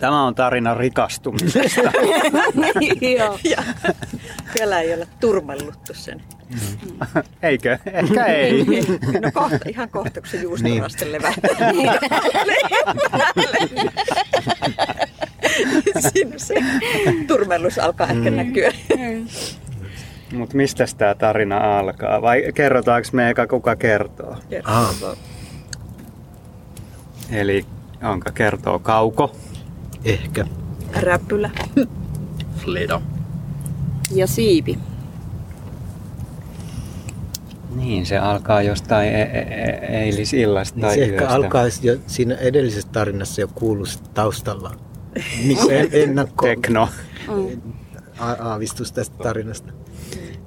Tämä on tarina rikastumisesta. Joo. Ja vielä ei ole turmelluttu sen. Eikö? Ehkä ei. No kohta, ihan kohta, kun se juustoraste niin. levää. Siinä se turmellus alkaa mm. ehkä näkyä. Mutta mistä tämä tarina alkaa? Vai kerrotaanko me eka kuka kertoo? Kertoo. Eli onko kertoo Kauko? Ehkä. Räpylä. Fleda. Ja Siipi. Niin, se alkaa jostain e- e- e- eilisillasta niin tai se ehkä alkaa jo siinä edellisessä tarinassa jo kuuluu taustalla niin se ennakko Tekno. aavistus tästä tarinasta.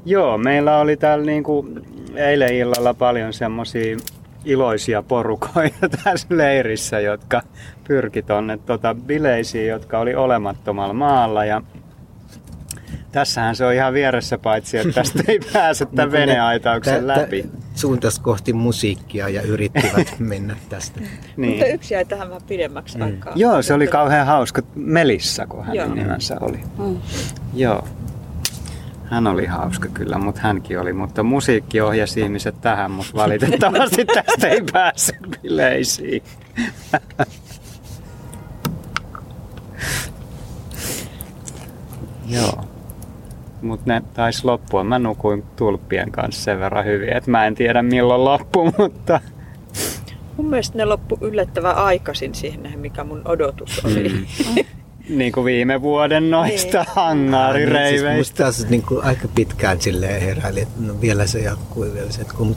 Joo, meillä oli täällä niinku eilen illalla paljon semmoisia iloisia porukoita tässä leirissä, jotka pyrki tuonne tota bileisiin, jotka oli olemattomalla maalla. Ja tässähän se on ihan vieressä paitsi, että tästä ei pääse tämän niin veneaitauksen läpi. Suuntas kohti musiikkia ja yrittivät mennä tästä. niin. Mutta yksi jäi tähän vähän pidemmäksi mm. aikaa. Joo, se oli kauhean hauska. Melissa, kun hänen Joo. nimensä oli. Mm. Joo. Hän oli hauska kyllä, mutta hänkin oli. Mutta musiikki ohjasi ihmiset tähän, mutta valitettavasti tästä ei pääse bileisiin. Joo. Mutta ne taisi loppua. Mä nukuin tulppien kanssa sen verran hyvin, että mä en tiedä milloin loppu, mutta... Mun mielestä ne loppu yllättävän aikaisin siihen, mikä mun odotus oli. Mm. Niin kuin viime vuoden noista niin. hangarireiveistä. Siis niin kuin aika pitkään silleen heräili, että no vielä se jatkuu vielä se, että kun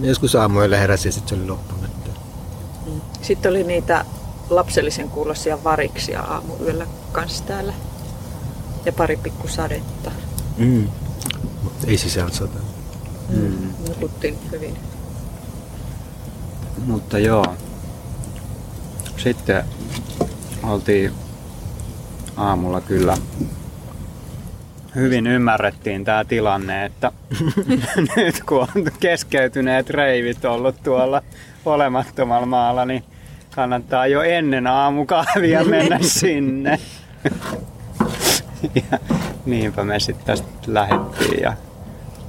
joskus aamuilla heräsi ja sitten se oli loppunut. Mm. Sitten oli niitä lapsellisen kuulosia variksia aamuyöllä kanssa täällä. Ja pari pikku sadetta. Mm. Mutta ei sisään sata. Mm. Nukuttiin hyvin. Mutta joo. Sitten oltiin aamulla kyllä hyvin ymmärrettiin tämä tilanne, että nyt kun on keskeytyneet reivit ollut tuolla olemattomalla maalla, niin kannattaa jo ennen aamukahvia mennä sinne. ja niinpä me sitten tästä lähettiin ja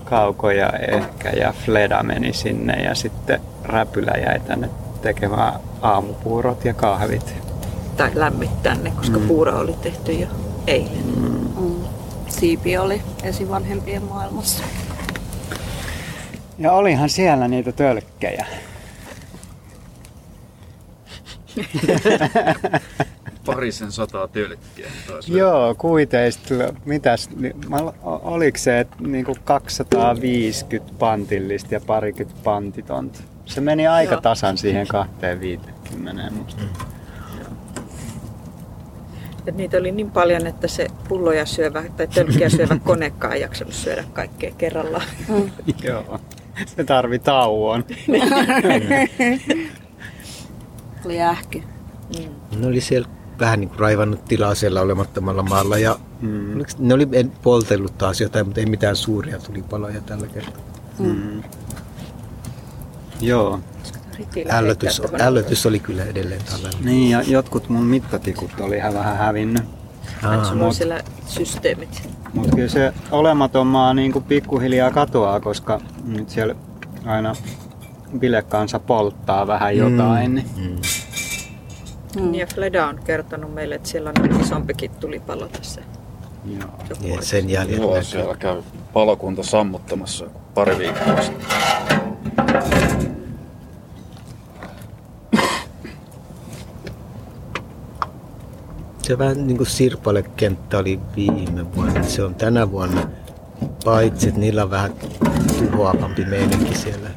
Kaukoja ehkä ja Fleda meni sinne ja sitten Räpylä jäi tänne tekemään aamupuurot ja kahvit tai lämmittää ne, koska mm. puuro oli tehty jo eilen. Mm. Mm. Siipi oli esivanhempien maailmassa. Ja olihan siellä niitä tölkkejä. Parisen sataa tölkkiä. Joo, kuiteista, mitäs, oliko se että niinku 250 pantillista ja parikymmentä pantitonta? Se meni aika Joo. tasan siihen 250 musta. Mm. Et niitä oli niin paljon, että se pulloja syövä tai tölkkiä syövä konekaan ei jaksanut syödä kaikkea kerrallaan. Mm. Joo, se tarvi tauon. oli ähky. Mm. Ne oli siellä vähän niin kuin raivannut tilaa siellä olemattomalla maalla ja mm. ne oli poltellut taas jotain, mutta ei mitään suuria tulipaloja tällä kertaa. Mm. Joo. Ällötys, ällötys oli kyllä edelleen tällainen. Niin, ja jotkut mun mittatikut oli ihan vähän hävinnyt. Sulla on siellä systeemit. Mutta kyllä se olematon maa niin kuin pikkuhiljaa katoaa, koska nyt siellä aina bilekansa polttaa vähän jotain. Mm. Niin. Mm. Ja Fleda on kertonut meille, että siellä on isompikin tulipalo tässä. Joo. Niin, sen jäljen Joo, siellä käy palokunta sammuttamassa pari viikkoa sitten. Se vähän niin kuin sirpalekenttä oli viime vuonna. Se on tänä vuonna, paitsi että niillä on vähän tuhoavampi meininki siellä.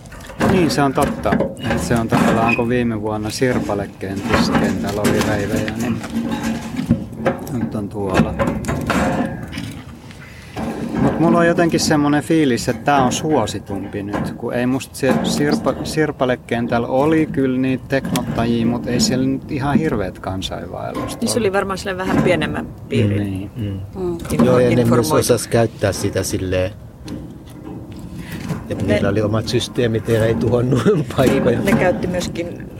Niin, se on totta. Se on tavallaan, kun viime vuonna sirpalekentällä oli reivejä, niin nyt on tuolla. Mutta mulla on jotenkin semmoinen fiilis, että tämä on suositumpi nyt, kun ei musta se sirpa, sirpalekentällä oli kyllä niitä teknottajia, mutta ei siellä nyt ihan hirveät kansainvaellusta niin se oli varmaan sille vähän pienemmän piirin. Niin. Mm. Mm. Joo, ja ne myös osas käyttää sitä silleen, että niillä oli omat systeemit ja ei tuhonnut paikkoja. Ne käytti myöskin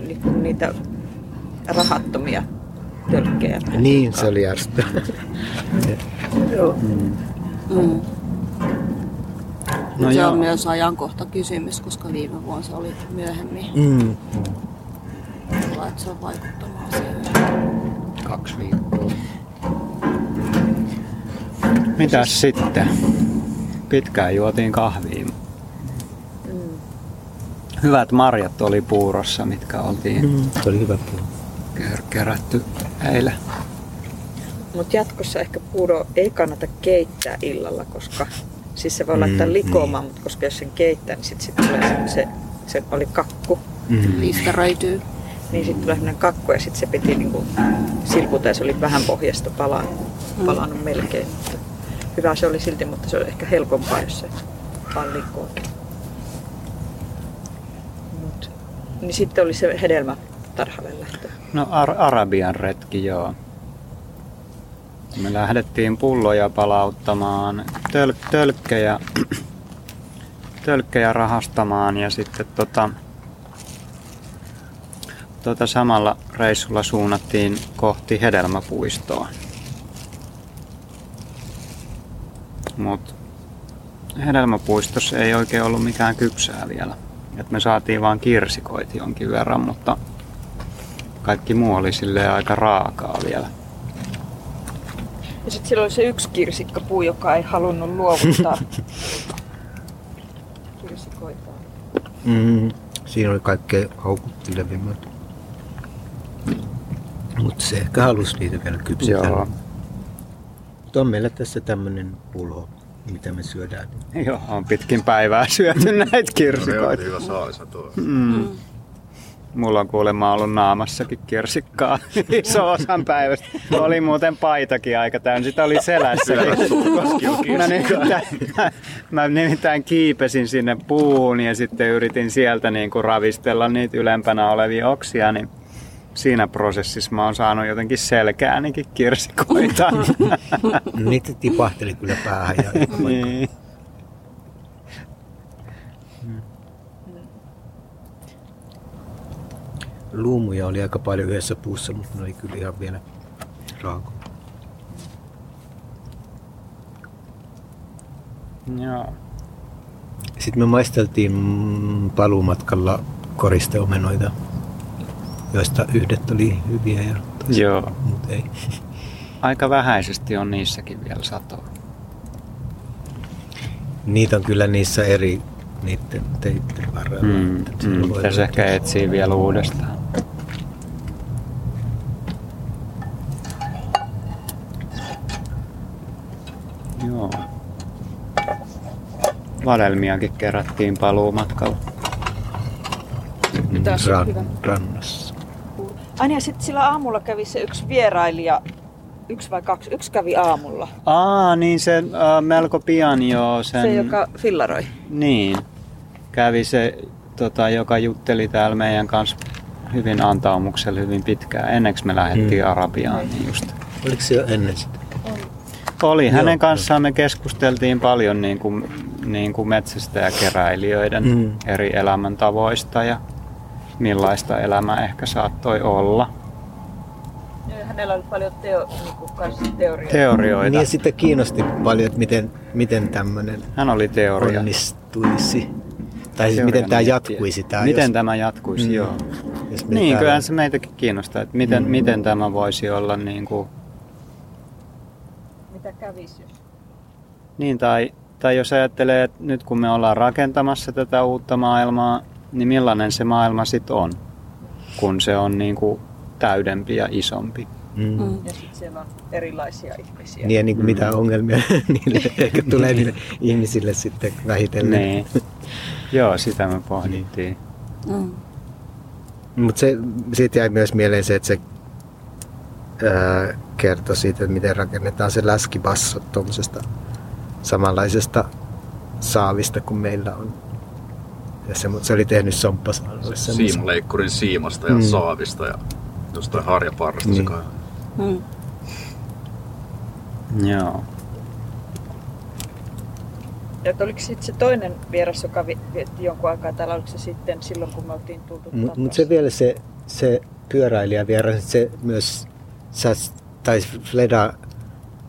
niitä rahattomia tölkkejä. Niin, se oli ärsyttävää. Joo. Mm. No se joo. on myös ajankohta kysymys, koska viime vuonna se oli myöhemmin. Mm. Luulen, että se on vaikuttamaan siihen. Kaksi viikkoa. Mitäs sitten? Pitkään juotiin kahvia. Hyvät marjat oli puurossa, mitkä oltiin Mm. Se oli hyvä ker- kerätty eilen. Mutta jatkossa ehkä puuro ei kannata keittää illalla, koska siis se voi Mm, laittaa niin. likoamaan, mutta koska jos sen keittää, niin sitten sit tulee se, se, se, oli kakku. Mm. Listeröityy. Niin sitten tulee sellainen kakku ja sitten se piti niinku silputa ja se oli vähän pohjasta palannut, palannut melkein. Mutta hyvä se oli silti, mutta se oli ehkä helpompaa, jos se vaan likoo. Mut, niin sitten oli se hedelmä tarhalle lähtö. No Ar- Arabian retki, joo. Me lähdettiin pulloja palauttamaan, töl- tölkkejä, tölkkejä rahastamaan ja sitten tota, tota samalla reissulla suunnattiin kohti hedelmäpuistoa. Mut hedelmäpuistossa ei oikein ollut mikään kypsää vielä. Et me saatiin vaan kirsikoita jonkin verran, mutta kaikki muu oli silleen aika raakaa vielä. Ja sitten siellä oli se yksi kirsikkapuu, joka ei halunnut luovuttaa kirsikoita. Mm. Siinä oli kaikkein houkuttelevimmät. Mutta se ehkä halusi niitä vielä kypsytellä. Joo. Mutta on meillä tässä tämmönen pulho, mitä me syödään. Joo, on pitkin päivää syöty näitä No, kirsikoita. hyvä saalisa tuo. Mm. Mulla on kuulemma ollut naamassakin kirsikkaa iso osan päivästä. Oli muuten paitakin aika täynnä. Sitä oli selässä. mä, nimittäin, mä nimittäin kiipesin sinne puuhun ja sitten yritin sieltä niin kuin ravistella niitä ylempänä olevia oksia. Niin siinä prosessissa mä oon saanut jotenkin selkäänikin kirsikoita. Niitä tipahteli kyllä päähän. Ja niin. Luumuja oli aika paljon yhdessä puussa, mutta ne oli kyllä ihan vielä raakoja. Joo. Sitten me maisteltiin paluumatkalla koristeomenoita, joista yhdet oli hyviä ja toiset Joo. mut ei. Aika vähäisesti on niissäkin vielä satoa. Niitä on kyllä niissä eri niiden teitten varrella. Mm, mm, tässä ehkä etsii vielä uudestaan. Joo. Vadelmiakin kerättiin paluumatkalla. Mm, Tässä on ran, hyvä. rannassa. Ai niin, sitten sillä aamulla kävi se yksi vierailija, yksi vai kaksi, yksi kävi aamulla. Aa, niin se äh, melko pian jo sen... Se, joka fillaroi. Niin. Kävi se, tota, joka jutteli täällä meidän kanssa hyvin antaumuksella hyvin pitkään. Ennen kuin me lähdettiin Mm. Arabiaan, niin just. Oliko se jo ennen sitä? Oli. Joo, Hänen kanssaan me keskusteltiin paljon niin kuin, niin kuin metsästäjäkeräilijöiden Mm. eri elämäntavoista ja millaista elämä ehkä saattoi olla. Ja hänellä oli paljon teo, niin teorioita. Teorioita. Niin ja sitten kiinnosti paljon, että miten, miten tämmöinen Hän oli teoria. onnistuisi. Tai siis Teorian miten tämä jatkuisi. Tää, Miten jos, tämä jatkuisi, Mm. joo. jos Niin, täällä- kyllähän se meitäkin kiinnostaa, että miten, Mm. miten tämä voisi olla niin kuin, Mitä kävisi, jos... niin tai, tai jos ajattelee, että nyt kun me ollaan rakentamassa tätä uutta maailmaa, niin millainen se maailma sitten on, kun se on niin kuin täydempi ja isompi. Mm. Mm. Ja sitten siellä on erilaisia ihmisiä. Niin ja niin kuin mitä Mm. ongelmia niille ehkä tulee niille ihmisille sitten vähitellen. Niin. Joo, sitä me pohdittiin. Mm. Mutta se, siitä jäi myös mieleen se, että se ää, kertoi siitä, että miten rakennetaan se läskibasso tuommoisesta samanlaisesta saavista kuin meillä on. Ja se, se oli tehnyt somppasaaloille semmoisen. Siimaleikkurin siimasta ja Mm. saavista ja jostain harjaparrasta Niin. se kai. Mm. Joo. Ja oliko sitten se toinen vieras, joka vi- vietti jonkun aikaa täällä, oliko se sitten silloin, kun me oltiin tultu Mutta mut se vielä se, se pyöräilijä vieras, se myös sä tai Fleda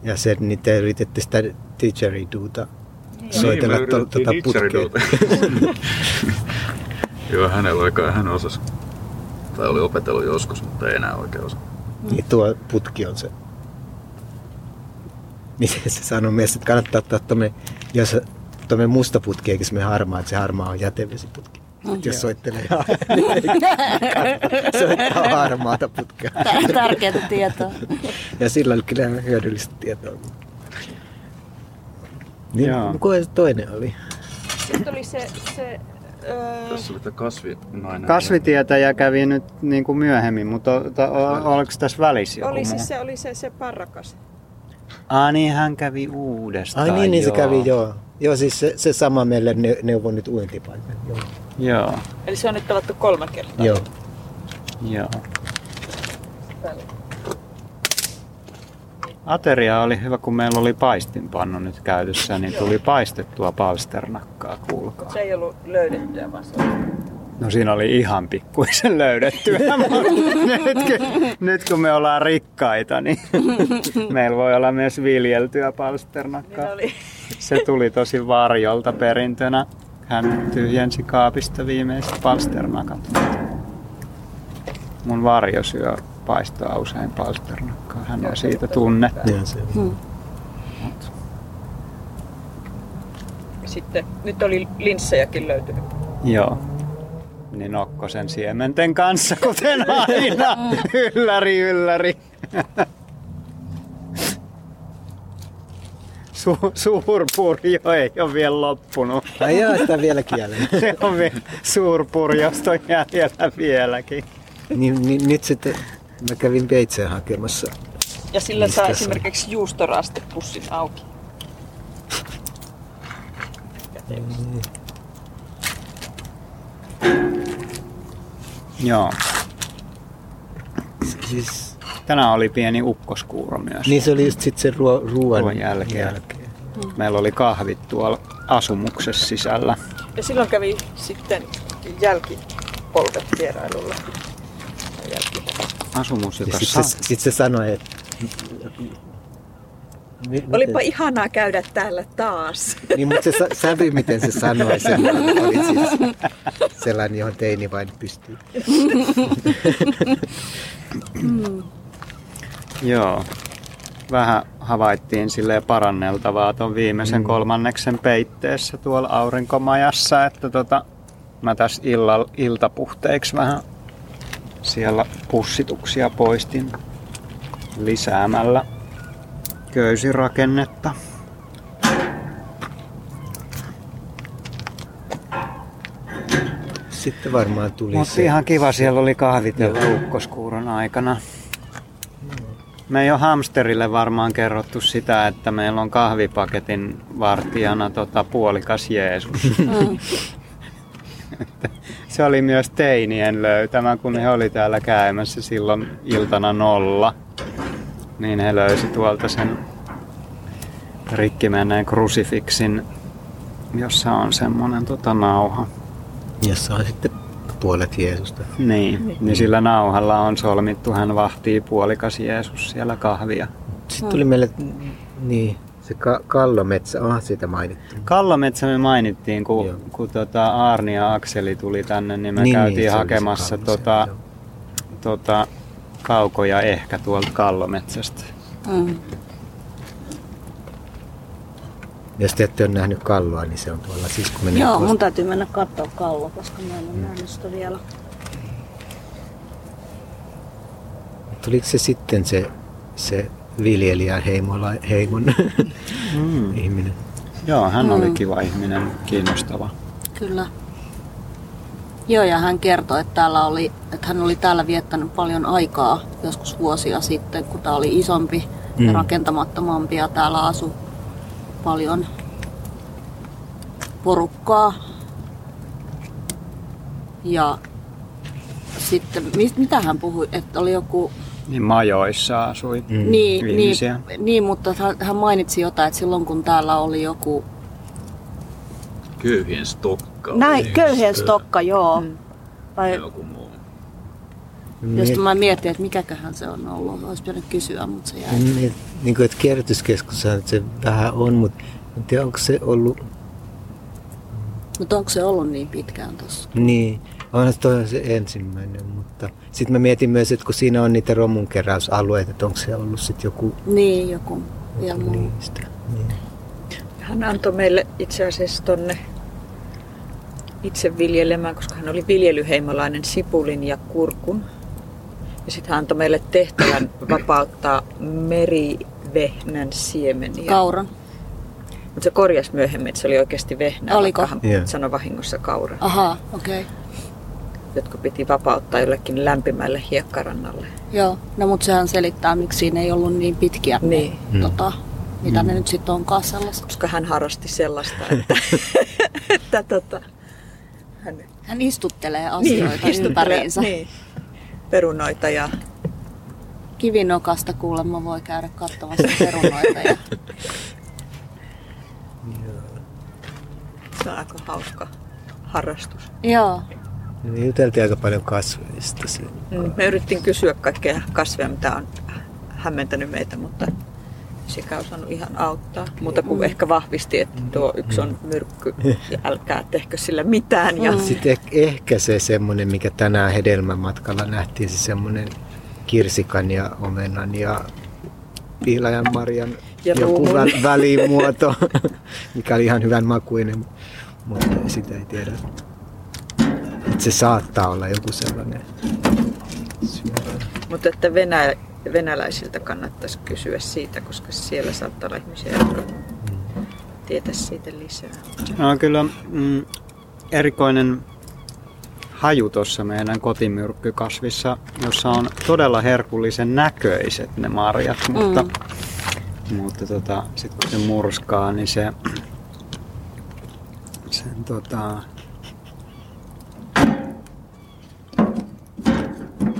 ja sen, niin te yritette sitä didgeridoota soitella Niin, me to, yritettiin tota putkea. Joo, hänellä oli kai hän osasi. Tai oli opetellut joskus, mutta ei enää oikein osaa. Niin tuo putki on se. Miten se sanoo myös, että kannattaa ottaa tuommoinen, jos tuommoinen musta putki eikä semmoinen harmaa, että se harmaa on jätevesiputki. Mm, jos soittelee, soittaa harmaata putkea. Tär- Tärkeää tietoa. Ja sillä oli kyllä hyödyllistä tietoa. Niin, Joo. kuka se toinen oli? Sitten oli se, se öö, Tässä oli tämä kasvinainen. Kasvitietäjä kävi nyt niin kuin myöhemmin, mutta o, oliko tässä välissä joku oli siis se, oli se, se parrakas. Ah niin, hän kävi uudestaan. Ai niin, niin se joo. kävi, joo. Joo, siis se, se sama meille ne, neuvoi nyt uintipaikan. Joo. Joo, Eli se on nyt tavattu kolme kertaa. joo. joo. Ateria oli hyvä, kun meillä oli paistinpannu nyt käytössä, niin tuli paistettua palsternakkaa, kuulkaa. Se ei ollut löydettyä, vaan se No siinä oli ihan pikkuisen löydettyä, mutta nyt, kun, nyt kun me ollaan rikkaita, niin meillä voi olla myös viljeltyä palsternakkaa. Niin. Se tuli tosi varjolta perintönä. Hän tyhjensi kaapista viimeiset palsternakat. Mun varjo syö paistoa usein palsternakkaa. Hän on siitä tunnettu. Joo, se. Sitten nyt oli linssejäkin löytynyt. Joo. Niin Nokkosen siementen kanssa, kuten aina. Ylläri, ylläri. Su- suurpurjo ei ole vielä loppunut. Ai joo, sitä vielä kielen. Se on vielä suurpurjosta on jäljellä vieläkin. niin, niin, nyt sitten mä kävin veitseen hakemassa. Ja sillä Mistä saa esimerkiksi juustorastepussin auki. Joo. Siis, Tänään oli pieni ukkoskuuro myös. niin se oli just sit se ruo, ruoan, Ruoan jälkeen. jälkeen. Meillä oli kahvit tuolla asumuksessa sisällä. Ja silloin kävi sitten jälkipolvet vierailulla. Asumus, joka sitten se, sit se sanoi, että... Mi- Olipa miten- ihanaa käydä täällä taas. Niin, mutta se sävy, miten se sanoi sen, oli siis sellainen, johon teini vain pystyy. Joo. Vähän havaittiin sille paranneltavaa tuon viimeisen Mm. kolmanneksen peitteessä tuolla aurinkomajassa, että tota, mä tässä illal, iltapuhteiksi vähän siellä pussituksia poistin lisäämällä köysirakennetta. Sitten varmaan tuli Mutta se... ihan kiva, siellä oli kahvitella ukkoskuuron aikana. Me ei ole hamsterille varmaan kerrottu sitä, että meillä on kahvipaketin vartijana tota, puolikas Jeesus. Se oli myös teinien löytämä, kun he oli täällä käymässä silloin iltana nolla. Niin he löysi tuolta sen rikki menneen krusifiksin, jossa on semmonen tota nauha. Jossa on sitten puolet Jeesusta. Niin, niin sillä nauhalla on solmittu, hän vahtii puolikas Jeesus siellä kahvia. Sitten tuli meille, niin, se ka- kallometsä, onhan siitä mainittu. Kallometsä me mainittiin, kun, Joo. kun tota Arni ja Akseli tuli tänne, niin me niin, käytiin niin, oli se hakemassa tota, joo. tota, kaukoja ehkä tuolta Kallometsästä. Mm. Jos te ette ole nähnyt kalloa, niin se on tuolla siis kun menee Joo, tuosta- mun täytyy mennä katsoa kallo, koska mä en ole nähnyt sitä vielä. Tuliko se sitten se, se viljelijän heimola, heimon Mm. ihminen? Joo, hän oli Mm. kiva ihminen, kiinnostava. Kyllä. Joo, ja hän kertoi, että, täällä oli, että hän oli täällä viettänyt paljon aikaa joskus vuosia sitten, kun tämä oli isompi mm. ja rakentamattomampi ja täällä asui paljon porukkaa. Ja sitten, mit- mitä hän puhui, että oli joku Niin majoissa asui. Mm. Niin, ihmisiä. niin, niin, mutta hän, hän mainitsi jotain, että silloin kun täällä oli joku... Köyhien stokka. Näin, köyhien stokka, joo. Mm. Vai, Joku muu. Josta mä mietin, että mikäköhän se on ollut. Olisi pitänyt kysyä, mutta se jäi. Niin, niin kuin, että kierrätyskeskushan se vähän on, mutta en tiedä, onko se ollut... Mutta onko se ollut niin pitkään tuossa? Niin, onhan se toi se ensimmäinen, mutta sitten mä mietin myös, että kun siinä on niitä romunkeräysalueita, että onko se ollut sitten joku Niin, joku muu. niistä. Niin. Hän antoi meille itse asiassa tonne itse viljelemään, koska hän oli viljelyheimolainen sipulin ja kurkun. Ja sitten hän antoi meille tehtävän vapauttaa merivehnän siemeniä. Kauran. Mutta se korjasi myöhemmin, että se oli oikeasti vehnää, Oliko? hän Joo. sanoi vahingossa kaura, Ahaa, okei. Okay. jotka piti vapauttaa jollekin lämpimälle hiekkarannalle. Joo, no mutta sehän selittää, miksi siinä ei ollut niin pitkiä ne, Niin. tota, mitä ne nyt sitten onkaan sellaista. Koska hän harrasti sellaista, että, että tota, hän Hän istuttelee asioita istuttelee, ympäriinsä. Niin, perunoita ja Kivinokasta kuulemma voi käydä katsomassa perunoita. Ja... se on aika hauska harrastus. Joo, Me juteltiin aika paljon kasveista. siinä. Mm, Me yritettiin kysyä kaikkea kasveja, mitä on hämmentänyt meitä, mutta sekä osannut ihan auttaa. Mutta kun ehkä vahvisti, että tuo yksi on myrkky ja älkää tehkö sillä mitään. Ja Sitten eh- ehkä se semmoinen, mikä tänään hedelmämatkalla nähtiin, se semmoinen kirsikan ja omenan ja pihlajan marjan Ja joku ruumun. vä- välimuoto, mikä oli ihan hyvän makuinen, mutta sitä ei tiedä. Että se saattaa olla joku sellainen. Mutta että Venäjä, venäläisiltä kannattaisi kysyä siitä, koska siellä saattaa olla ihmisiä, jotka tietää siitä lisää. No kyllä mm, erikoinen haju tuossa meidän kotimyrkkykasvissa, jossa on todella herkullisen näköiset ne marjat, mutta, mm. mutta tota, sitten kun se murskaa, niin se, sen tota,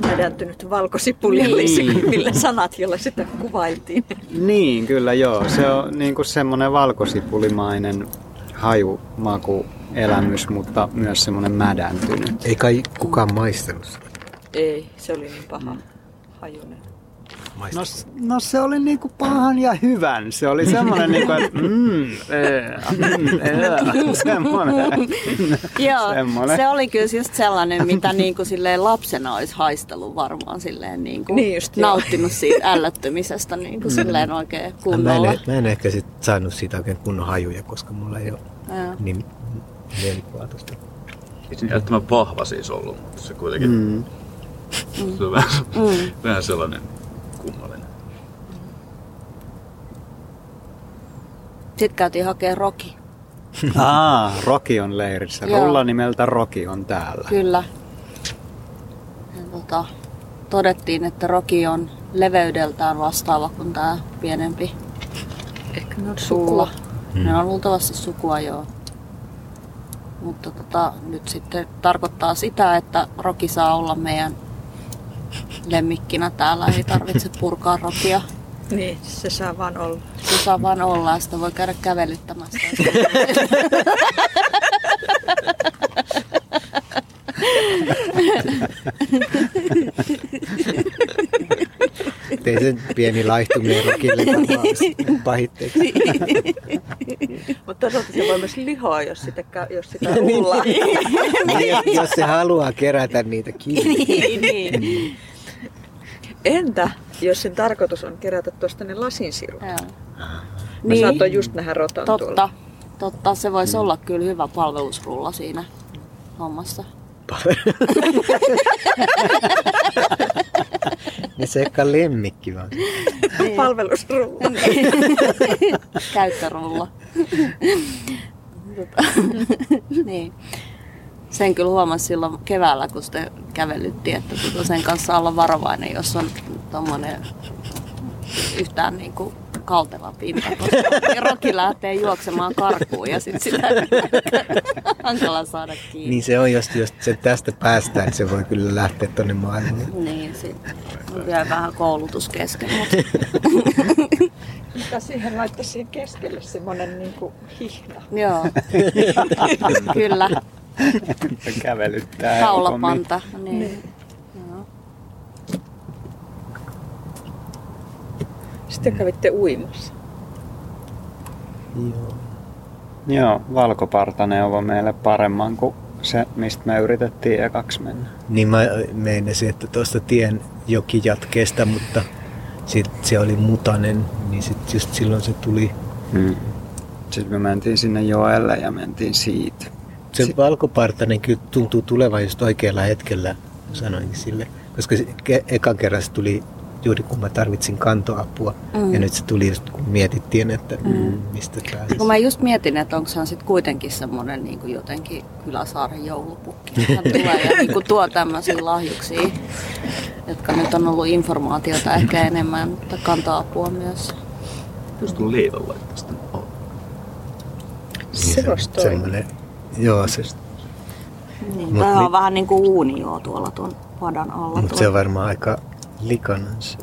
Mädäntynyt valkosipuli oli Niin. millä sanat, joilla sitä kuvailtiin. Niin, kyllä joo. Se on niin kuin semmoinen valkosipulimainen hajumaku elämys, mutta myös semmoinen mädäntynyt. Ei kai kukaan maistanut sitä. Ei, se oli niin paha hajunen. No, no se oli niinku pahan ja hyvän. Se oli semmoinen niinku, että mm, ee, mm, ee, semmoinen. Joo Semmonen. se oli kyllä just sellainen, mitä niinku silleen lapsena olisi haistellut varmaan silleen niinku Niin just, joo. nauttinut siitä ällöttymisestä niinku silleen oikein Mä en, kunnolla. mä en ehkä sit saanut siitä oikein kunnon hajuja, koska mulla ei ole Joo. niin mielikuvaa tosta. Ei se jättömän vahva siis ollut, mutta se kuitenkin Mm. se on vähän, Mm. vähän sellainen kummallinen. Sitten käytiin hakemaan Roki. Aa, Roki on leirissä. Joo. Rulla nimeltä Roki on täällä. Kyllä. Ja tota, todettiin, että Roki on leveydeltään vastaava kuin tämä pienempi Ehkä ne on sukua. sukua. Ne on luultavasti sukua, joo. Mutta tota, nyt sitten tarkoittaa sitä, että Roki saa olla meidän lemmikkinä täällä. Ei tarvitse purkaa Rokia. Niin, se saa vaan olla. Se saa vaan olla ja sitä voi käydä kävelyttämässä. Ei sen pieni laihtuminen rokille varmaan pahitteeksi. Mutta toisaalta se voi myös lihoa, jos sitä, jos sitä rullaa. Niin, jos- jos se haluaa kerätä niitä kiinni. niin, niin. Entä jos sen tarkoitus on kerätä tuosta ne lasinsirut? Joo. Mä Niin. saatoin just nähdä rotan Totta, tuolla. totta. Se voisi olla kyllä hyvä palvelusrulla siinä hommassa. Niin se olekaan lemmikki vaan. Palvelusrulla. Käyttörulla. Tota, niin. Sen kyllä huomasi silloin keväällä, kun sitä kävelyttiin, että tota sen kanssa olla varovainen, jos on tommonen yhtään niin kuin kalteva pinta, koska roki lähtee juoksemaan karkuun ja sitten sitä hankala saada kiinni. Niin se on, jos, jos se tästä päästään, niin se voi kyllä lähteä tonne maailmalle. Niin, sitten on vielä vähän koulutus kesken, mutta Mitä siihen laittaisi siihen keskelle semmonen niinku hihna. joo, kyllä, Kävelyttää. Kaulapanta. Niin. niin. No. Sitten kävitte uimassa. Joo. Joo, valkopartaneuvo meille paremman kuin se, mistä me yritettiin ekaksi mennä. Niin mä meinasin, että tuosta tien joki jatkeesta, mutta sit se oli mutanen, niin sitten just silloin se tuli. Mm. Sitten me mentiin sinne joelle ja mentiin siitä. Se Si- valkopartainen kyllä tuntuu tulevan just oikealla hetkellä, sanoinkin sille. Koska se ke- ekan kerran se tuli juuri kun mä tarvitsin kantoapua. Mm. Ja nyt se tuli just kun mietittiin, että mm. mistä pääsisi. Kun mä just mietin, että onko hän sitten kuitenkin semmoinen niin kuin jotenkin Kyläsaaren joulupukki. Hän tulee ja niin kuin tuo tämmöisiä lahjuksia, jotka nyt on ollut informaatiota ehkä enemmän, mutta kantaa-apua myös. Pystyn liivalla laittaa sitä alle. Se voisi toimia. semmoinen, joo, se, Niin, Mut on vähän niin kuin uuni joo tuolla tuon padan alla. mutta se on varmaan aika likainen se.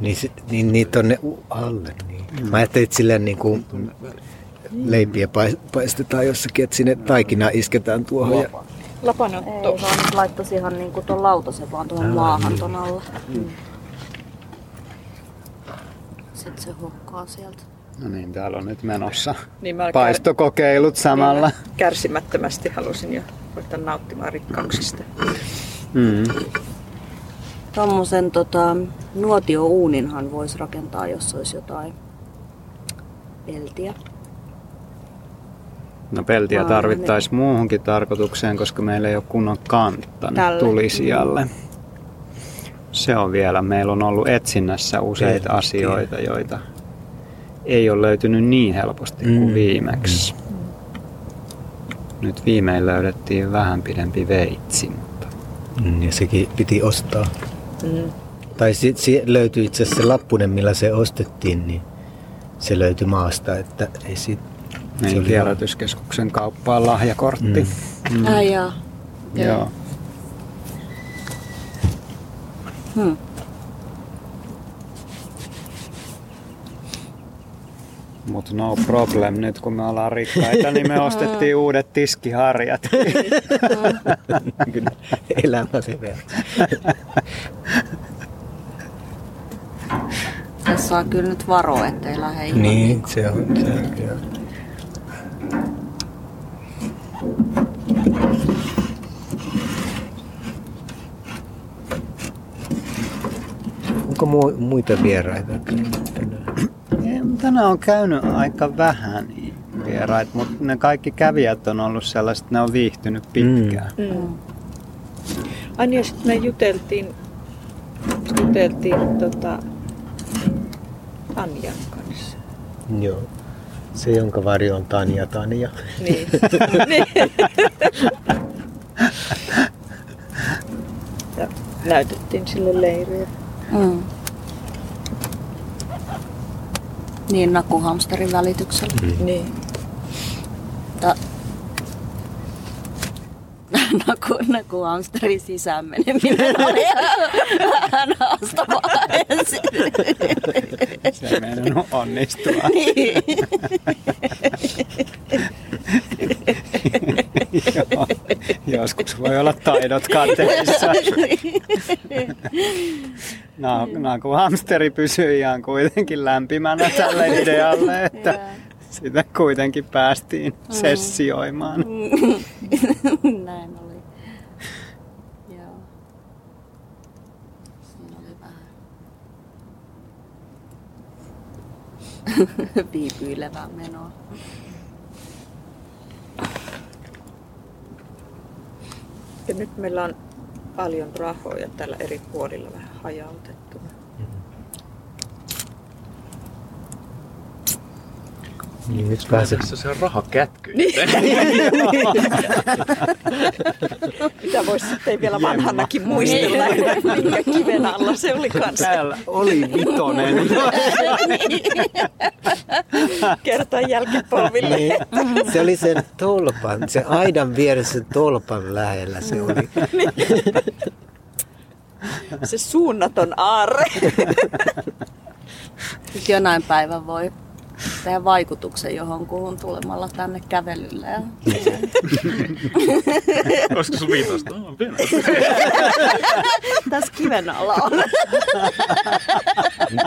Niin, se, niin, niin tonne alle. Niin. Mä ajattelin, että silleen niin kuin leipiä pais- paistetaan jossakin, että sinne taikina isketään tuohon. Ja, Lapanotto. Ei, vaan nyt laittaisi ihan niin kuin tuon lautasen vaan tuohon maahan ton alle. Sitten se hukkaa sieltä. No niin, täällä on nyt menossa Niin mä kär- paistokokeilut samalla. Niin mä kärsimättömästi halusin jo ruveta nauttimaan rikkauksista. Mm. Tuommoisen tota, nuotiouuninhan voisi rakentaa, jos olisi jotain peltiä. No peltiä tarvittaisiin muuhunkin tarkoitukseen, koska meillä ei ole kunnon kantta Tälle. tulisijalle. Se on vielä. Meillä on ollut etsinnässä useita Peltiä. asioita, joita ei ole löytynyt niin helposti kuin Mm. viimeksi. Nyt viimein löydettiin vähän pidempi veitsi, mutta Mm, ja sekin piti ostaa. Mm. Tai si, si, löytyi itse asiassa se lappunen, millä se ostettiin, niin se löytyi maasta, että ei siitä... meidän oli kierrätyskeskuksen kauppaan lahjakortti. Mm. Mm. Ai jaa. Joo. Hmm. Mutta no problem, nyt kun me ollaan rikkaita, niin me ostettiin uudet tiskiharjat. Kyllä elämä se vielä. Tässä saa kyllä nyt varoa, ettei lähde ihan Niin, se on. Se on kyllä. Onko mu- muita vieraita tänään? Tänään on käynyt aika vähän vieraita, mutta ne kaikki kävijät on ollut sellaiset, ne on viihtynyt pitkään. Mm. Ai niin, ja sitten me juteltiin, juteltiin tota, Anjan kanssa. Joo. Se, jonka varjo on Tanja Tanja. Niin. niin. ja näytettiin sille leiriä. Mm. Niin, nakuhamsterin välityksellä. Niin. Ta- Naku, nakuhamsterin sisään meneminen oli vähän haastavaa ensin. Se ei meidän onnistua. Niin. Joo. Joskus voi olla taidot kateissa. No, no, kun hamsteri pysyy ihan kuitenkin lämpimänä tälle idealle, että sitä kuitenkin päästiin sessioimaan. Näin oli. Joo. Siinä oli vähän viipyilevää menoa. Ja nyt meillä on paljon rahoja tällä eri puolilla vähän hajautettuna. Niin nyt pääset. Tässä se on rahakätky. Mitä voisi sitten vielä vanhanakin muistella, minkä kiven alla se oli kanssa. Täällä oli vitonen. Kertoa jälkipolville. Niin, se oli sen tolpan, se aidan vieressä tolpan lähellä se oli. Se suunnaton aarre. Nyt jonain päivän voi tehdä vaikutuksen johonkuhun tulemalla tänne kävelylle. Ja... Olisiko sun viitosta? No. Tässä kiven alla on.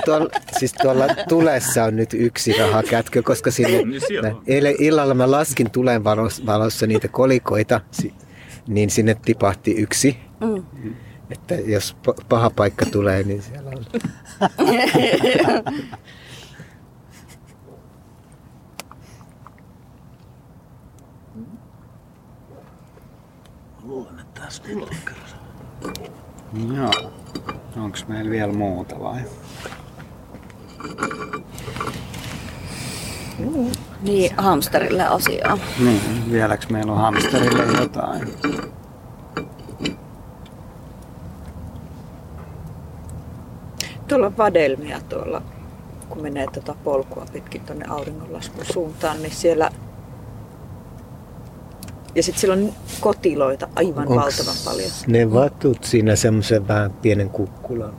Tuolla, siis tuolla tulessa on nyt yksi rahakätkö, koska sinne, Niin siellä on. eilen illalla mä laskin tulen valossa, valossa niitä kolikoita, niin sinne tipahti yksi. Mm. Että jos pa- paha paikka tulee, niin siellä on. Luulen, että tässä tulee kerran. Joo. Onks meillä vielä muuta vai? Niin, hamsterille asiaa. Niin, vieläks meillä on hamsterille jotain? Tuolla on vadelmia tuolla, kun menee tätä polkua pitkin tuonne auringonlaskun suuntaan, niin siellä... Ja sitten siellä on kotiloita aivan Onks valtavan paljon. Ne vatut siinä semmoisen vähän pienen kukkulan.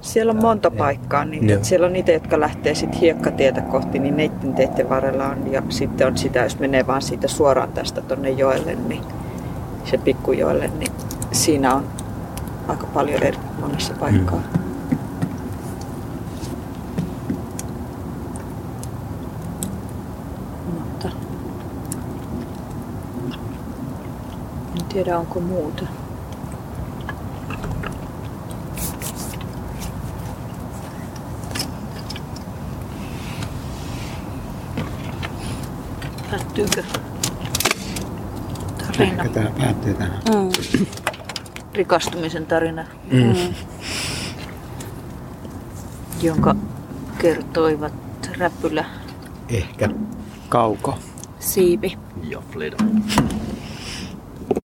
Siellä on monta paikkaa, niin Joo. siellä on niitä, jotka lähtee sitten hiekkatietä kohti, niin neitten teiden varrella on. Ja sitten on sitä, jos menee vaan siitä suoraan tästä tonne joelle, niin se pikkujoelle, niin siinä on aika paljon eri monessa paikkaa. Mutta en tiedä onko muuta. Päättyykö tarina? Ehkä tää päättyy tähän. Mm. Rikastumisen tarina, Mm. jonka kertoivat Räpylä Ehkä. Kauko. Siipi. Ja Fleda.